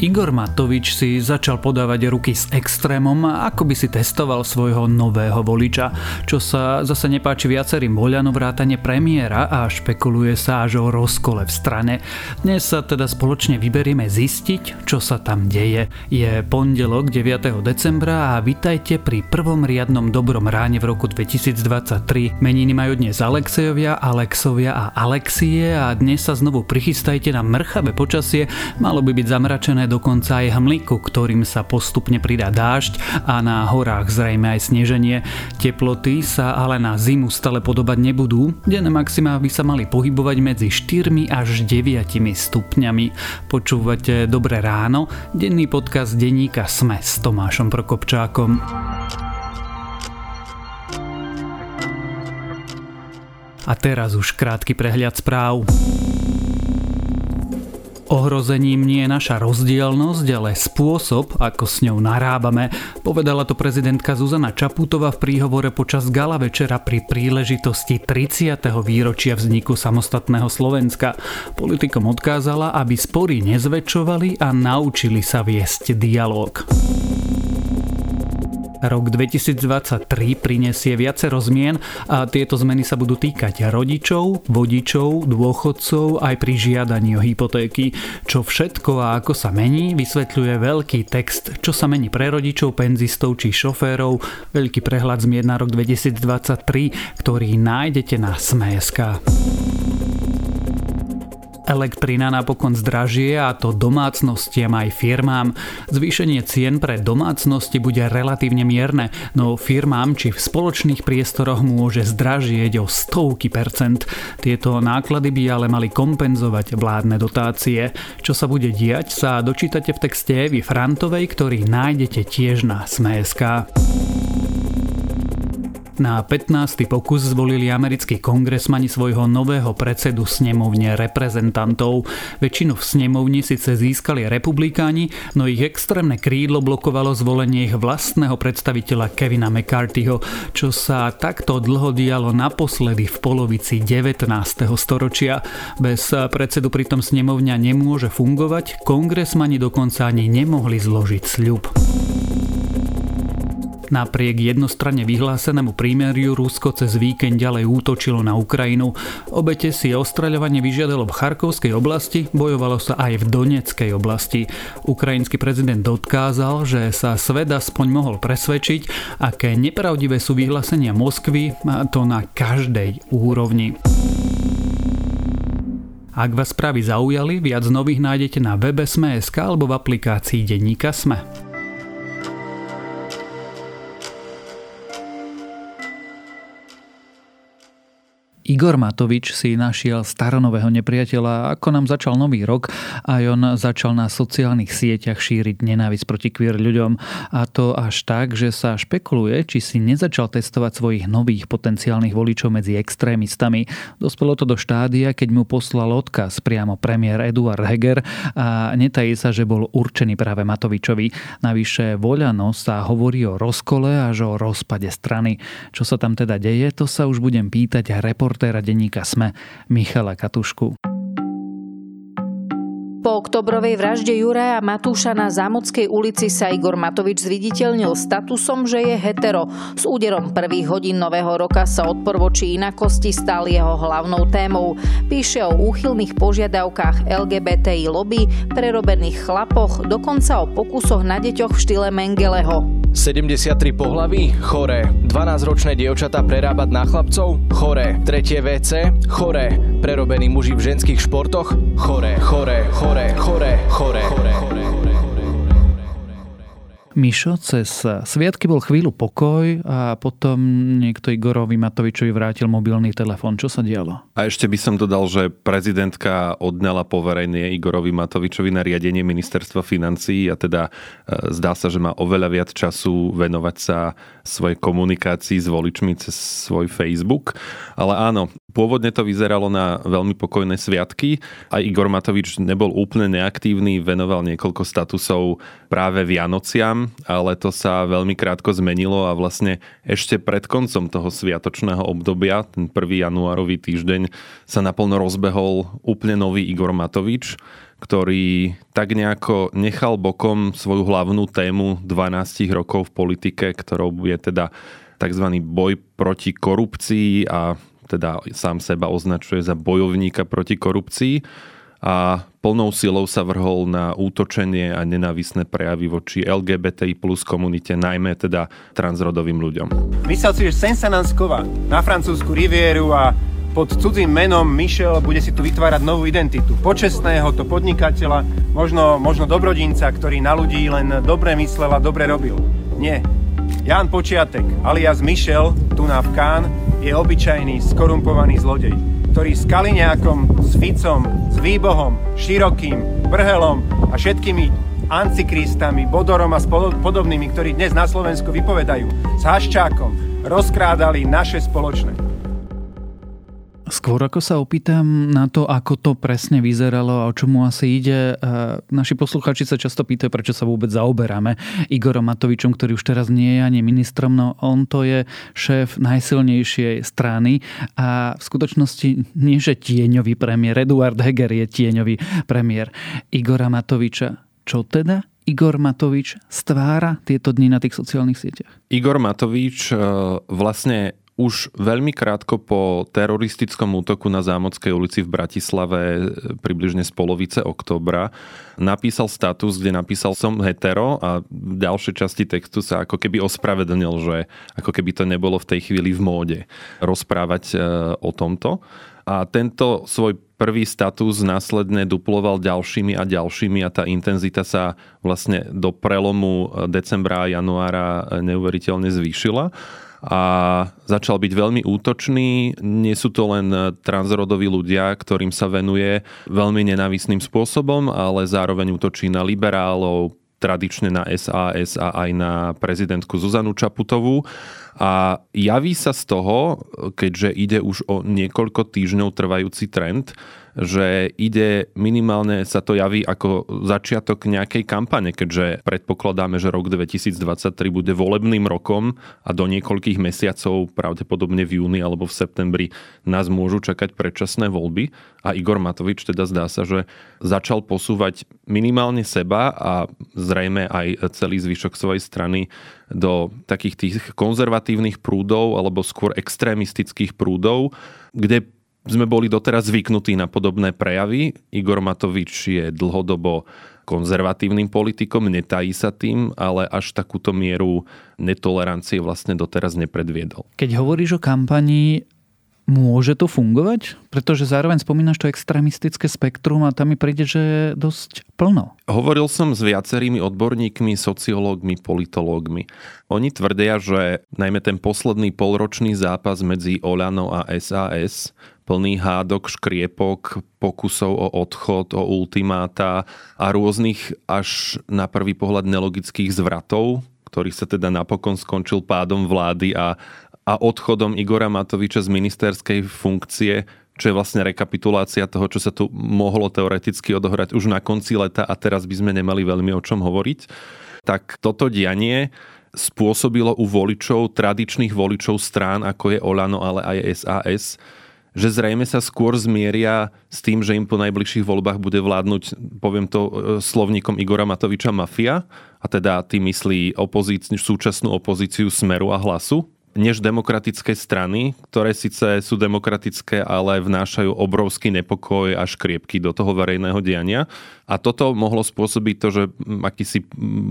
Igor Matovič si začal podávať ruky s extrémom, ako by si testoval svojho nového voliča, čo sa zase nepáči viacerým voľano vrátane premiéra a špekuluje sa až o rozkole v strane. Dnes sa teda spoločne vyberieme zistiť, čo sa tam deje. Je pondelok 9. decembra a vitajte pri prvom riadnom dobrom ráne v roku 2023. Meniny majú dnes Alexejovia, Alexovia a Alexie a dnes sa znovu prichystajte na mrchavé počasie, malo by byť zamračené dokonca aj hmliku, ktorým sa postupne pridá dážď a na horách zrejme aj sneženie. Teploty sa ale na zimu stále podobať nebudú. Denné maxima by sa mali pohybovať medzi 4 až 9 stupňami. Počúvate Dobré ráno, denný podcast denníka Sme s Tomášom Prokopčákom. A teraz už krátky prehľad správ. Ohrozením nie je naša rozdielnosť, ale spôsob, ako s ňou narábame, povedala to prezidentka Zuzana Čaputová v príhovore počas gala večera pri príležitosti 30. výročia vzniku samostatného Slovenska. Politikom odkázala, aby spory nezväčšovali a naučili sa viesť dialog. Rok 2023 prinesie viacero zmien a tieto zmeny sa budú týkať rodičov, vodičov, dôchodcov aj pri žiadaní o hypotéky. Čo všetko a ako sa mení, vysvetľuje veľký text, čo sa mení pre rodičov, penzistov či šoférov, veľký prehľad zmien na rok 2023, ktorý nájdete na Sme.sk. Elektrina napokon zdražie a to domácnostiam aj firmám. Zvýšenie cien pre domácnosti bude relatívne mierne, no firmám či v spoločných priestoroch môže zdražieť o stovky percent. Tieto náklady by ale mali kompenzovať vládne dotácie. Čo sa bude diať sa dočítate v texte Evy Frantovej, ktorý nájdete tiež na Sme.sk. Na 15. pokus zvolili americkí kongresmani svojho nového predsedu snemovne reprezentantov. Väčšinu v snemovni síce získali republikáni, no ich extrémne krídlo blokovalo zvolenie ich vlastného predstaviteľa Kevina McCarthyho, čo sa takto dlho dialo naposledy v polovici 19. storočia. Bez predsedu pritom snemovňa nemôže fungovať, kongresmani dokonca ani nemohli zložiť sľub. Napriek jednostranne vyhlásenému prímeriu Rusko cez víkend ďalej útočilo na Ukrajinu. Obete si ostreľovanie vyžiadalo v Charkovskej oblasti, bojovalo sa aj v Doneckej oblasti. Ukrajinský prezident odkázal, že sa svet aspoň mohol presvedčiť, aké nepravdivé sú vyhlásenia Moskvy, a to na každej úrovni. Ak vás správy zaujali, viac nových nájdete na webe Sme.sk alebo v aplikácii Denníka Sme. Igor Matovič si našiel staronového nepriateľa, ako nám začal nový rok a on začal na sociálnych sieťach šíriť nenávisť proti queer ľuďom. A to až tak, že sa špekuluje, či si nezačal testovať svojich nových potenciálnych voličov medzi extrémistami. Dospelo to do štádia, keď mu poslal odkaz priamo premiér Eduard Heger a netají sa, že bol určený práve Matovičovi. Navyše voľano sa hovorí o rozkole až o rozpade strany. Čo sa tam teda deje, to sa už budem pýtať report reportéra denníka SME Michala Katušku. Po oktobrovej vražde Juraja Matúša na Zámodskej ulici sa Igor Matovič zviditeľnil statusom, že je hetero. S úderom prvých hodín nového roka sa odpor voči inakosti stal jeho hlavnou témou. Píše o úchylných požiadavkách LGBTI lobby, prerobených chlapoch, dokonca o pokusoch na deťoch v štýle Mengeleho. 73 pohlaví? Choré. 12-ročné dievčatá prerábať na chlapcov? Choré. Tretie WC? Choré. Prerobení muži v ženských športoch? Choré, choré chore, chore, chore, chore, chore. Mišo, cez sviatky bol chvíľu pokoj a potom niekto Igorovi Matovičovi vrátil mobilný telefón. Čo sa dialo? A ešte by som dodal, že prezidentka odňala poverenie Igorovi Matovičovi na riadenie ministerstva financií a teda e, zdá sa, že má oveľa viac času venovať sa svojej komunikácii s voličmi cez svoj Facebook. Ale áno, Pôvodne to vyzeralo na veľmi pokojné sviatky. Aj Igor Matovič nebol úplne neaktívny, venoval niekoľko statusov práve Vianociam, ale to sa veľmi krátko zmenilo a vlastne ešte pred koncom toho sviatočného obdobia, ten 1. januárový týždeň, sa naplno rozbehol úplne nový Igor Matovič, ktorý tak nejako nechal bokom svoju hlavnú tému 12 rokov v politike, ktorou je teda tzv. boj proti korupcii a teda sám seba označuje za bojovníka proti korupcii a plnou silou sa vrhol na útočenie a nenávisné prejavy voči LGBTI plus komunite, najmä teda transrodovým ľuďom. Myslel si, Sensa skova na francúzsku rivieru a pod cudzím menom Michel bude si tu vytvárať novú identitu. Počestného to podnikateľa, možno, možno dobrodinca, ktorý na ľudí len dobre myslel a dobre robil. Nie. Jan Počiatek, alias Michel, tu na Vkán, je obyčajný, skorumpovaný zlodej, ktorý s Kaliňákom, s Ficom, s Výbohom, Širokým, Brhelom a všetkými antikristami, Bodorom a podobnými, ktorí dnes na Slovensku vypovedajú, s Haščákom rozkrádali naše spoločné. Skôr ako sa opýtam na to, ako to presne vyzeralo a o čomu asi ide, naši posluchači sa často pýtajú, prečo sa vôbec zaoberáme Igorom Matovičom, ktorý už teraz nie je ani ministrom, no on to je šéf najsilnejšej strany a v skutočnosti nie, že tieňový premiér, Eduard Heger je tieňový premiér Igora Matoviča. Čo teda? Igor Matovič stvára tieto dni na tých sociálnych sieťach? Igor Matovič e, vlastne už veľmi krátko po teroristickom útoku na Zámodskej ulici v Bratislave, e, približne z polovice oktobra, napísal status, kde napísal som hetero a v ďalšej časti textu sa ako keby ospravedlnil, že ako keby to nebolo v tej chvíli v móde rozprávať e, o tomto. A tento svoj prvý status následne duploval ďalšími a ďalšími a tá intenzita sa vlastne do prelomu decembra a januára neuveriteľne zvýšila a začal byť veľmi útočný. Nie sú to len transrodoví ľudia, ktorým sa venuje veľmi nenávisným spôsobom, ale zároveň útočí na liberálov, tradične na SAS a aj na prezidentku Zuzanu Čaputovú. A javí sa z toho, keďže ide už o niekoľko týždňov trvajúci trend, že ide minimálne sa to javí ako začiatok nejakej kampane, keďže predpokladáme, že rok 2023 bude volebným rokom a do niekoľkých mesiacov, pravdepodobne v júni alebo v septembri, nás môžu čakať predčasné voľby. A Igor Matovič teda zdá sa, že začal posúvať minimálne seba a zrejme aj celý zvyšok svojej strany do takých tých konzervatívnych prúdov alebo skôr extrémistických prúdov, kde sme boli doteraz zvyknutí na podobné prejavy. Igor Matovič je dlhodobo konzervatívnym politikom, netají sa tým, ale až takúto mieru netolerancie vlastne doteraz nepredviedol. Keď hovoríš o kampanii, môže to fungovať? Pretože zároveň spomínaš to extrémistické spektrum a tam mi príde, že je dosť plno. Hovoril som s viacerými odborníkmi, sociológmi, politológmi. Oni tvrdia, že najmä ten posledný polročný zápas medzi Olano a SAS plný hádok, škriepok, pokusov o odchod, o ultimáta a rôznych až na prvý pohľad nelogických zvratov, ktorý sa teda napokon skončil pádom vlády a, a odchodom Igora Matoviča z ministerskej funkcie, čo je vlastne rekapitulácia toho, čo sa tu mohlo teoreticky odohrať už na konci leta a teraz by sme nemali veľmi o čom hovoriť. Tak toto dianie spôsobilo u voličov, tradičných voličov strán, ako je Olano, ale aj SAS, že zrejme sa skôr zmieria s tým, že im po najbližších voľbách bude vládnuť, poviem to e, slovníkom Igora Matoviča, mafia, a teda tým myslí opozíci- súčasnú opozíciu Smeru a Hlasu, než demokratické strany, ktoré síce sú demokratické, ale vnášajú obrovský nepokoj a škriepky do toho verejného diania. A toto mohlo spôsobiť to, že akýsi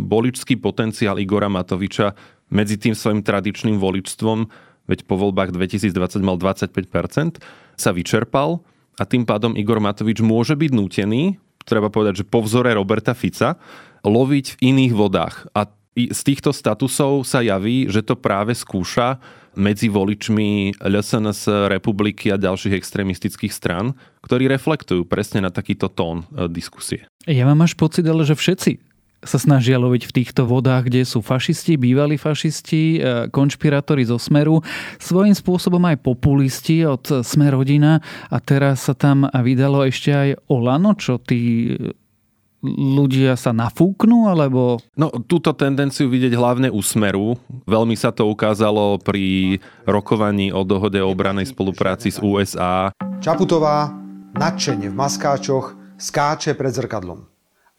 voličský potenciál Igora Matoviča medzi tým svojim tradičným voličstvom veď po voľbách 2020 mal 25%, sa vyčerpal a tým pádom Igor Matovič môže byť nútený, treba povedať, že po vzore Roberta Fica, loviť v iných vodách. A z týchto statusov sa javí, že to práve skúša medzi voličmi LSNS republiky a ďalších extrémistických stran, ktorí reflektujú presne na takýto tón e, diskusie. Ja mám až pocit, ale že všetci sa snažia loviť v týchto vodách, kde sú fašisti, bývalí fašisti, e, konšpirátori zo Smeru, svojím spôsobom aj populisti od Smerodina. A teraz sa tam vydalo ešte aj Olano, čo tí ľudia sa nafúknú, alebo... No, túto tendenciu vidieť hlavne u Smeru. Veľmi sa to ukázalo pri rokovaní o dohode o obranej spolupráci s USA. Čaputová nadšenie v maskáčoch skáče pred zrkadlom.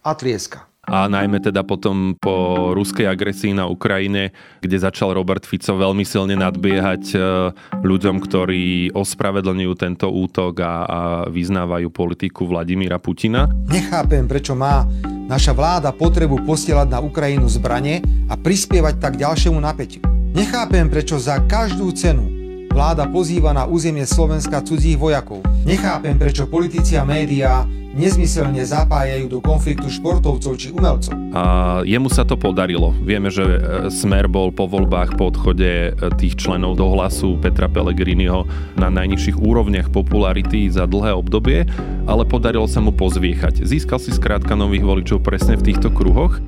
A trieska a najmä teda potom po ruskej agresii na Ukrajine, kde začal Robert Fico veľmi silne nadbiehať e, ľuďom, ktorí ospravedlňujú tento útok a, a vyznávajú politiku Vladimíra Putina. Nechápem, prečo má naša vláda potrebu posielať na Ukrajinu zbranie a prispievať tak ďalšiemu napätiu. Nechápem, prečo za každú cenu vláda pozýva na územie Slovenska cudzích vojakov. Nechápem, prečo politici a médiá nezmyselne zapájajú do konfliktu športovcov či umelcov. A jemu sa to podarilo. Vieme, že e, Smer bol po voľbách po odchode e, tých členov do hlasu Petra Pellegriniho na najnižších úrovniach popularity za dlhé obdobie, ale podarilo sa mu pozviechať. Získal si skrátka nových voličov presne v týchto kruhoch.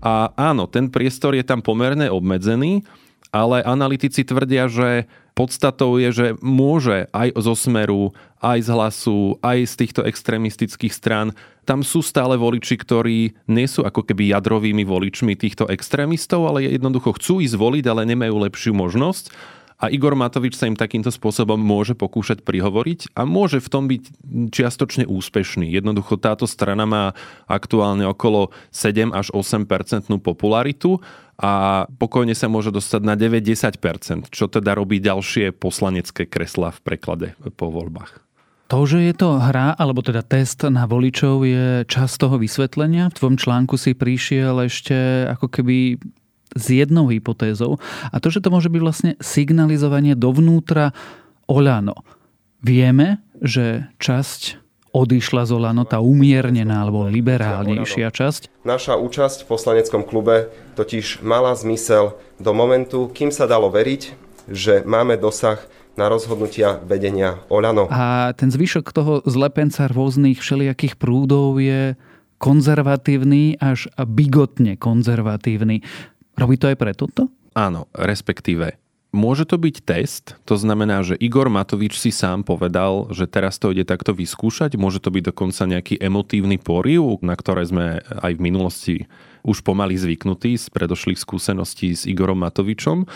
A áno, ten priestor je tam pomerne obmedzený, ale analytici tvrdia, že podstatou je, že môže aj zo Smeru, aj z hlasu, aj z týchto extrémistických strán, tam sú stále voliči, ktorí nie sú ako keby jadrovými voličmi týchto extrémistov, ale jednoducho chcú ísť voliť, ale nemajú lepšiu možnosť. A Igor Matovič sa im takýmto spôsobom môže pokúšať prihovoriť a môže v tom byť čiastočne úspešný. Jednoducho táto strana má aktuálne okolo 7 až 8% popularitu a pokojne sa môže dostať na 9-10%, čo teda robí ďalšie poslanecké kresla v preklade po voľbách. To, že je to hra, alebo teda test na voličov je čas toho vysvetlenia. V tvojom článku si prišiel ešte ako keby s jednou hypotézou. A to, že to môže byť vlastne signalizovanie dovnútra Oľano. Vieme, že časť odišla z Olano, tá umiernená alebo liberálnejšia časť. Naša účasť v poslaneckom klube totiž mala zmysel do momentu, kým sa dalo veriť, že máme dosah na rozhodnutia vedenia Olano. A ten zvyšok toho zlepenca rôznych všelijakých prúdov je konzervatívny až bigotne konzervatívny. Robí to aj pre toto? Áno, respektíve Môže to byť test, to znamená, že Igor Matovič si sám povedal, že teraz to ide takto vyskúšať, môže to byť dokonca nejaký emotívny poriv, na ktoré sme aj v minulosti už pomaly zvyknutí z predošlých skúseností s Igorom Matovičom.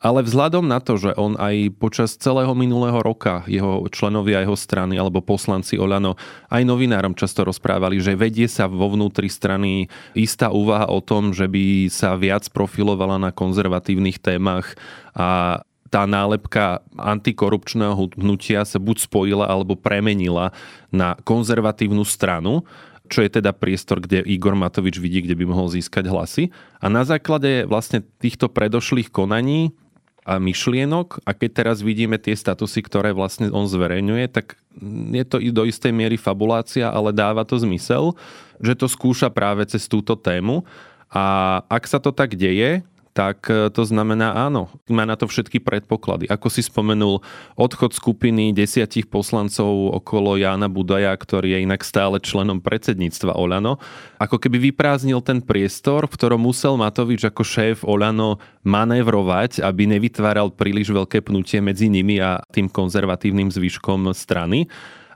Ale vzhľadom na to, že on aj počas celého minulého roka jeho členovia jeho strany alebo poslanci Olano aj novinárom často rozprávali, že vedie sa vo vnútri strany istá úvaha o tom, že by sa viac profilovala na konzervatívnych témach a tá nálepka antikorupčného hnutia sa buď spojila alebo premenila na konzervatívnu stranu, čo je teda priestor, kde Igor Matovič vidí, kde by mohol získať hlasy. A na základe vlastne týchto predošlých konaní a myšlienok. A keď teraz vidíme tie statusy, ktoré vlastne on zverejňuje, tak je to i do istej miery fabulácia, ale dáva to zmysel, že to skúša práve cez túto tému. A ak sa to tak deje, tak e, to znamená áno, má na to všetky predpoklady. Ako si spomenul, odchod skupiny desiatich poslancov okolo Jána Budaja, ktorý je inak stále členom predsedníctva Olano, ako keby vyprázdnil ten priestor, v ktorom musel Matovič ako šéf Olano manévrovať, aby nevytváral príliš veľké pnutie medzi nimi a tým konzervatívnym zvyškom strany.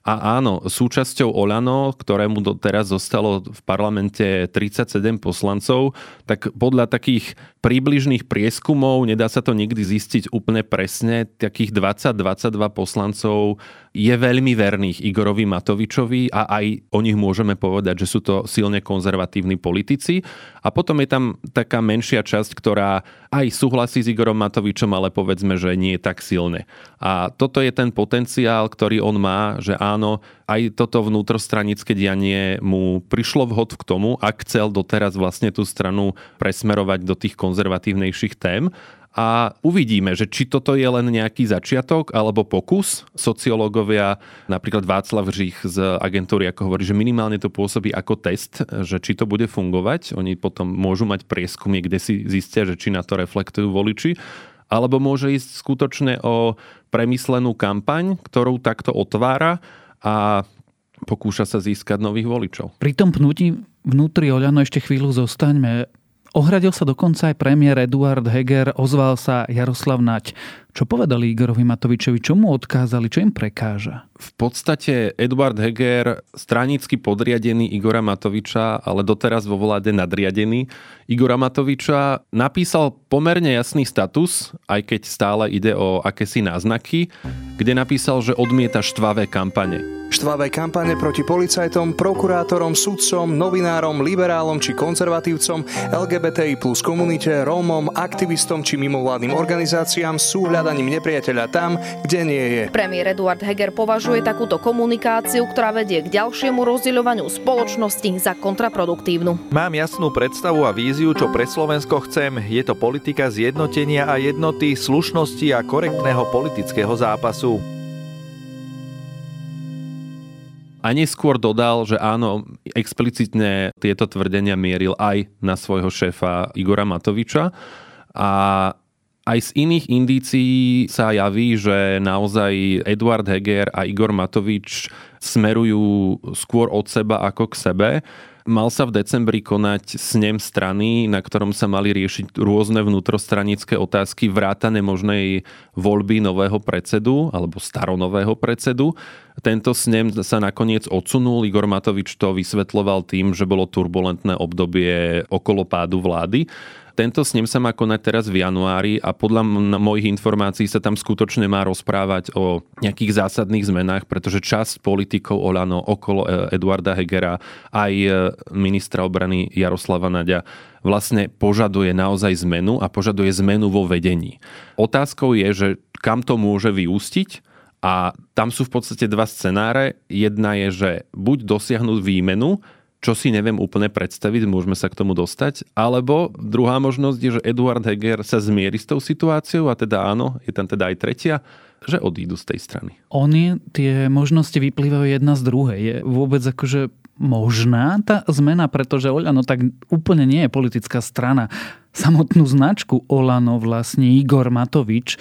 A áno, súčasťou Olano, ktorému teraz zostalo v parlamente 37 poslancov, tak podľa takých príbližných prieskumov, nedá sa to nikdy zistiť úplne presne, takých 20-22 poslancov je veľmi verných Igorovi Matovičovi a aj o nich môžeme povedať, že sú to silne konzervatívni politici. A potom je tam taká menšia časť, ktorá aj súhlasí s Igorom Matovičom, ale povedzme, že nie je tak silne. A toto je ten potenciál, ktorý on má, že áno, aj toto vnútrostranické dianie mu prišlo vhod k tomu, ak chcel doteraz vlastne tú stranu presmerovať do tých konzervatívnejších tém a uvidíme, že či toto je len nejaký začiatok alebo pokus. Sociológovia, napríklad Václav Žich z agentúry, ako hovorí, že minimálne to pôsobí ako test, že či to bude fungovať. Oni potom môžu mať prieskumy, kde si zistia, že či na to reflektujú voliči. Alebo môže ísť skutočne o premyslenú kampaň, ktorú takto otvára a pokúša sa získať nových voličov. Pri tom pnutí vnútri Oľano ešte chvíľu zostaňme. Ohradil sa dokonca aj premiér Eduard Heger, ozval sa Jaroslav Nať. Čo povedali Igorovi Matovičovi, čo mu odkázali, čo im prekáža? V podstate Eduard Heger, stranicky podriadený Igora Matoviča, ale doteraz vo vláde nadriadený Igora Matoviča, napísal pomerne jasný status, aj keď stále ide o akési náznaky, kde napísal, že odmieta štvavé kampane. Štvavé kampane proti policajtom, prokurátorom, sudcom, novinárom, liberálom či konzervatívcom, LGBTI plus komunite, Rómom, aktivistom či mimovládnym organizáciám sú hľadaním nepriateľa tam, kde nie je. Premiér Eduard Heger považuje takúto komunikáciu, ktorá vedie k ďalšiemu rozdeľovaniu spoločnosti za kontraproduktívnu. Mám jasnú predstavu a víziu, čo pre Slovensko chcem. Je to politika zjednotenia a jednoty, slušnosti a korektného politického zápasu. A neskôr dodal, že áno, explicitne tieto tvrdenia mieril aj na svojho šéfa Igora Matoviča. A aj z iných indícií sa javí, že naozaj Eduard Heger a Igor Matovič smerujú skôr od seba ako k sebe. Mal sa v decembri konať snem strany, na ktorom sa mali riešiť rôzne vnútrostranické otázky vrátane možnej voľby nového predsedu alebo staronového predsedu. Tento snem sa nakoniec odsunul. Igor Matovič to vysvetloval tým, že bolo turbulentné obdobie okolo pádu vlády. Tento snem sa má konať teraz v januári a podľa mojich informácií sa tam skutočne má rozprávať o nejakých zásadných zmenách, pretože časť politikov Olano okolo e, Eduarda Hegera aj e, ministra obrany Jaroslava Nadia vlastne požaduje naozaj zmenu a požaduje zmenu vo vedení. Otázkou je, že kam to môže vyústiť a tam sú v podstate dva scenáre. Jedna je, že buď dosiahnuť výmenu, čo si neviem úplne predstaviť, môžeme sa k tomu dostať. Alebo druhá možnosť je, že Eduard Heger sa zmieri s tou situáciou a teda áno, je tam teda aj tretia, že odídu z tej strany. Oni, tie možnosti vyplývajú jedna z druhej. Je vôbec akože možná tá zmena, pretože Oľano tak úplne nie je politická strana. Samotnú značku Olano vlastne Igor Matovič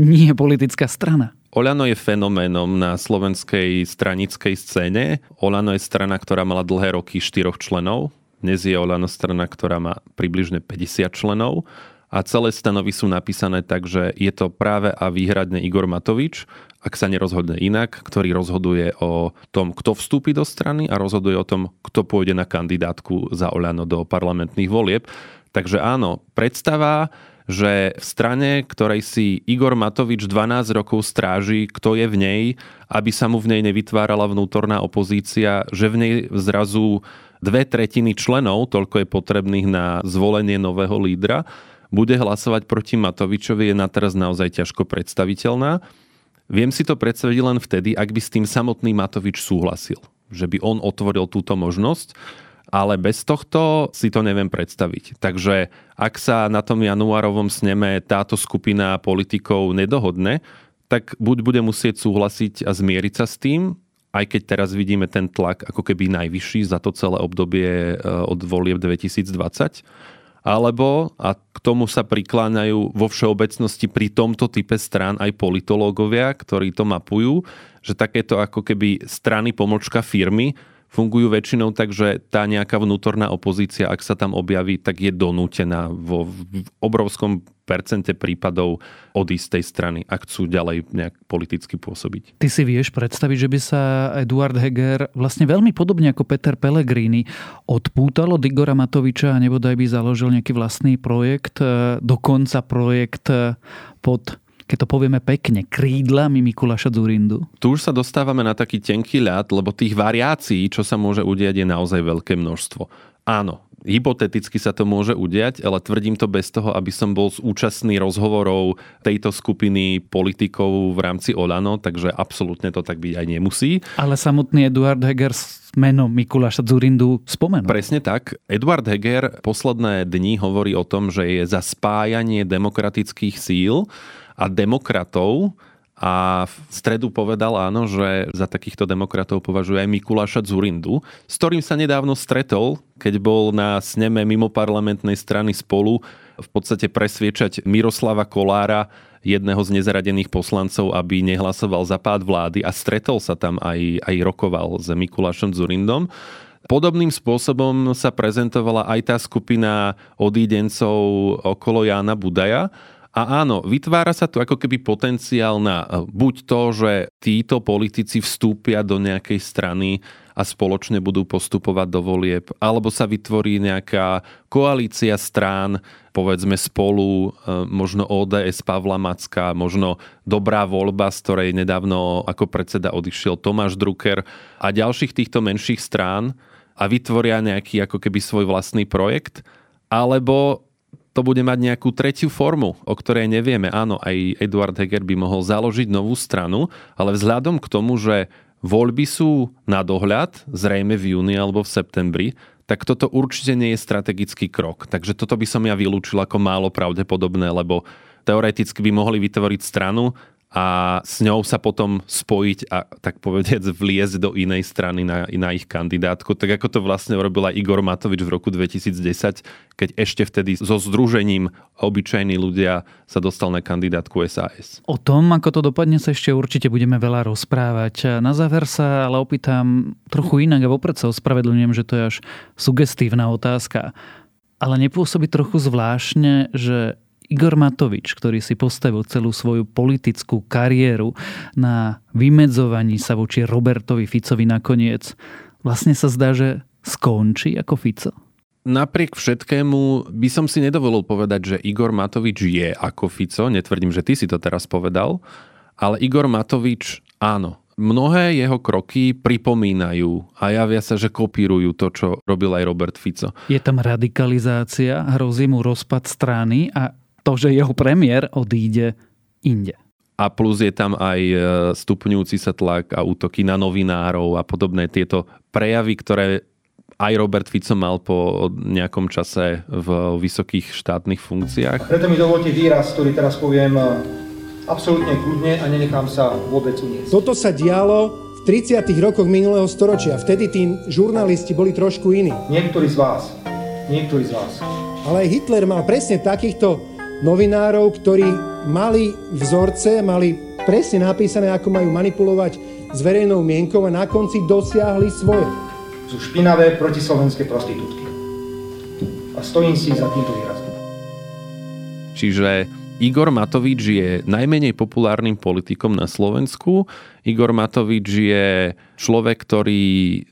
nie je politická strana. Oľano je fenoménom na slovenskej stranickej scéne. Oľano je strana, ktorá mala dlhé roky štyroch členov. Dnes je Oľano strana, ktorá má približne 50 členov a celé stanovy sú napísané tak, že je to práve a výhradne Igor Matovič, ak sa nerozhodne inak, ktorý rozhoduje o tom, kto vstúpi do strany a rozhoduje o tom, kto pôjde na kandidátku za Oľano do parlamentných volieb. Takže áno, predstava že v strane, ktorej si Igor Matovič 12 rokov stráži, kto je v nej, aby sa mu v nej nevytvárala vnútorná opozícia, že v nej zrazu dve tretiny členov, toľko je potrebných na zvolenie nového lídra, bude hlasovať proti Matovičovi je na teraz naozaj ťažko predstaviteľná. Viem si to predstaviť len vtedy, ak by s tým samotný Matovič súhlasil, že by on otvoril túto možnosť ale bez tohto si to neviem predstaviť. Takže ak sa na tom januárovom sneme táto skupina politikov nedohodne, tak buď bude musieť súhlasiť a zmieriť sa s tým, aj keď teraz vidíme ten tlak ako keby najvyšší za to celé obdobie e, od volieb 2020, alebo, a k tomu sa prikláňajú vo všeobecnosti pri tomto type strán aj politológovia, ktorí to mapujú, že takéto ako keby strany pomočka firmy fungujú väčšinou tak, že tá nejaká vnútorná opozícia, ak sa tam objaví, tak je donútená vo v obrovskom percente prípadov od istej strany, ak chcú ďalej nejak politicky pôsobiť. Ty si vieš predstaviť, že by sa Eduard Heger vlastne veľmi podobne ako Peter Pellegrini odpútal od Igora Matoviča a nebodaj by založil nejaký vlastný projekt, e, dokonca projekt e, pod keď to povieme pekne, krídlami Mikuláša Zurindu? Tu už sa dostávame na taký tenký ľad, lebo tých variácií, čo sa môže udiať, je naozaj veľké množstvo. Áno, hypoteticky sa to môže udiať, ale tvrdím to bez toho, aby som bol účastný rozhovorov tejto skupiny politikov v rámci Olano, takže absolútne to tak byť aj nemusí. Ale samotný Eduard Heger s menom Mikuláša Zurindu spomenul. Presne tak. Eduard Heger posledné dni hovorí o tom, že je za spájanie demokratických síl a demokratov a v stredu povedal áno, že za takýchto demokratov považuje aj Mikuláša Zurindu, s ktorým sa nedávno stretol, keď bol na sneme mimo parlamentnej strany spolu v podstate presviečať Miroslava Kolára, jedného z nezaradených poslancov, aby nehlasoval za pád vlády a stretol sa tam aj, aj rokoval s Mikulášom Zurindom. Podobným spôsobom sa prezentovala aj tá skupina odídencov okolo Jána Budaja. A áno, vytvára sa tu ako keby potenciál na eh, buď to, že títo politici vstúpia do nejakej strany a spoločne budú postupovať do volieb, alebo sa vytvorí nejaká koalícia strán, povedzme spolu, eh, možno ODS Pavla Macka, možno dobrá voľba, z ktorej nedávno ako predseda odišiel Tomáš Drucker a ďalších týchto menších strán, a vytvoria nejaký ako keby svoj vlastný projekt, alebo to bude mať nejakú tretiu formu, o ktorej nevieme. Áno, aj Eduard Heger by mohol založiť novú stranu, ale vzhľadom k tomu, že voľby sú na dohľad, zrejme v júni alebo v septembri, tak toto určite nie je strategický krok. Takže toto by som ja vylúčil ako málo pravdepodobné, lebo teoreticky by mohli vytvoriť stranu, a s ňou sa potom spojiť a tak povediať vliezť do inej strany na, na ich kandidátku, tak ako to vlastne urobil Igor Matovič v roku 2010, keď ešte vtedy so združením obyčajní ľudia sa dostal na kandidátku SAS. O tom, ako to dopadne, sa ešte určite budeme veľa rozprávať. Na záver sa ale opýtam trochu inak a vopred sa ospravedlňujem, že to je až sugestívna otázka. Ale nepôsobí trochu zvláštne, že Igor Matovič, ktorý si postavil celú svoju politickú kariéru na vymedzovaní sa voči Robertovi Ficovi nakoniec, vlastne sa zdá, že skončí ako Fico? Napriek všetkému by som si nedovolil povedať, že Igor Matovič je ako Fico. Netvrdím, že ty si to teraz povedal. Ale Igor Matovič, áno, mnohé jeho kroky pripomínajú a javia sa, že kopírujú to, čo robil aj Robert Fico. Je tam radikalizácia, hrozí mu rozpad strany a to, že jeho premiér odíde inde. A plus je tam aj e, stupňujúci sa tlak a útoky na novinárov a podobné tieto prejavy, ktoré aj Robert Fico mal po nejakom čase v vysokých štátnych funkciách. Preto mi dovolte výraz, ktorý teraz poviem e, absolútne kľudne a nenechám sa vôbec uniesť. Toto sa dialo v 30. rokoch minulého storočia. Vtedy tí žurnalisti boli trošku iní. Niektorí z vás. Niektorí z vás. Ale Hitler mal presne takýchto novinárov, ktorí mali vzorce, mali presne napísané, ako majú manipulovať s verejnou mienkou a na konci dosiahli svoje. Sú špinavé protislovenské prostitútky. A stojím si za týmto výrazom. Čiže Igor Matovič je najmenej populárnym politikom na Slovensku. Igor Matovič je človek, ktorý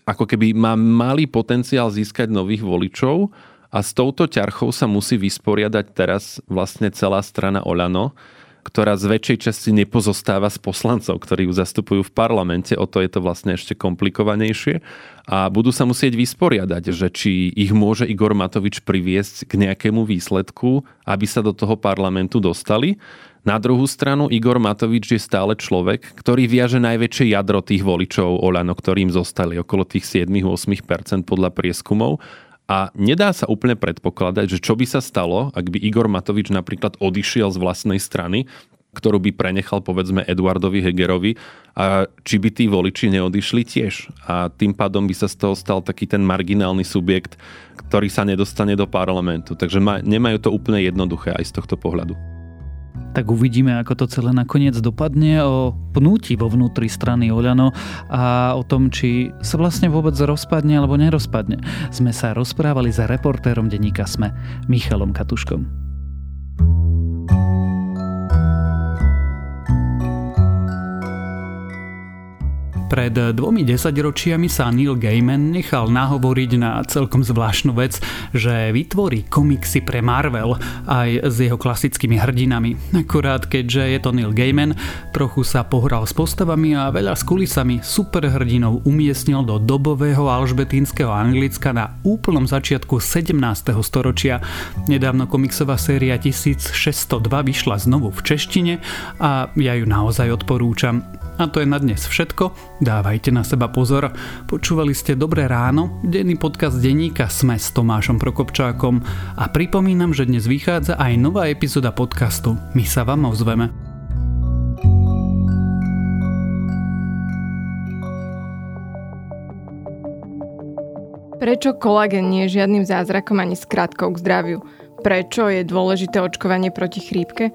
ako keby má malý potenciál získať nových voličov, a s touto ťarchou sa musí vysporiadať teraz vlastne celá strana Olano, ktorá z väčšej časti nepozostáva z poslancov, ktorí ju zastupujú v parlamente, o to je to vlastne ešte komplikovanejšie. A budú sa musieť vysporiadať, že či ich môže Igor Matovič priviesť k nejakému výsledku, aby sa do toho parlamentu dostali. Na druhú stranu Igor Matovič je stále človek, ktorý viaže najväčšie jadro tých voličov Olano, ktorým zostali okolo tých 7-8% podľa prieskumov a nedá sa úplne predpokladať, že čo by sa stalo, ak by Igor Matovič napríklad odišiel z vlastnej strany, ktorú by prenechal povedzme Eduardovi Hegerovi a či by tí voliči neodišli tiež. A tým pádom by sa z toho stal taký ten marginálny subjekt, ktorý sa nedostane do parlamentu. Takže nemajú to úplne jednoduché aj z tohto pohľadu tak uvidíme, ako to celé nakoniec dopadne o pnutí vo vnútri strany Oľano a o tom, či sa vlastne vôbec rozpadne alebo nerozpadne. Sme sa rozprávali za reportérom denníka Sme, Michalom Katuškom. Pred dvomi desaťročiami sa Neil Gaiman nechal nahovoriť na celkom zvláštnu vec, že vytvorí komiksy pre Marvel aj s jeho klasickými hrdinami. Akurát keďže je to Neil Gaiman, trochu sa pohral s postavami a veľa s kulisami superhrdinov umiestnil do dobového alžbetínskeho Anglicka na úplnom začiatku 17. storočia. Nedávno komiksová séria 1602 vyšla znovu v češtine a ja ju naozaj odporúčam. A to je na dnes všetko. Dávajte na seba pozor. Počúvali ste Dobré ráno, denný podcast denníka Sme s Tomášom Prokopčákom a pripomínam, že dnes vychádza aj nová epizóda podcastu. My sa vám ozveme. Prečo kolagen nie je žiadnym zázrakom ani skratkou k zdraviu? Prečo je dôležité očkovanie proti chrípke?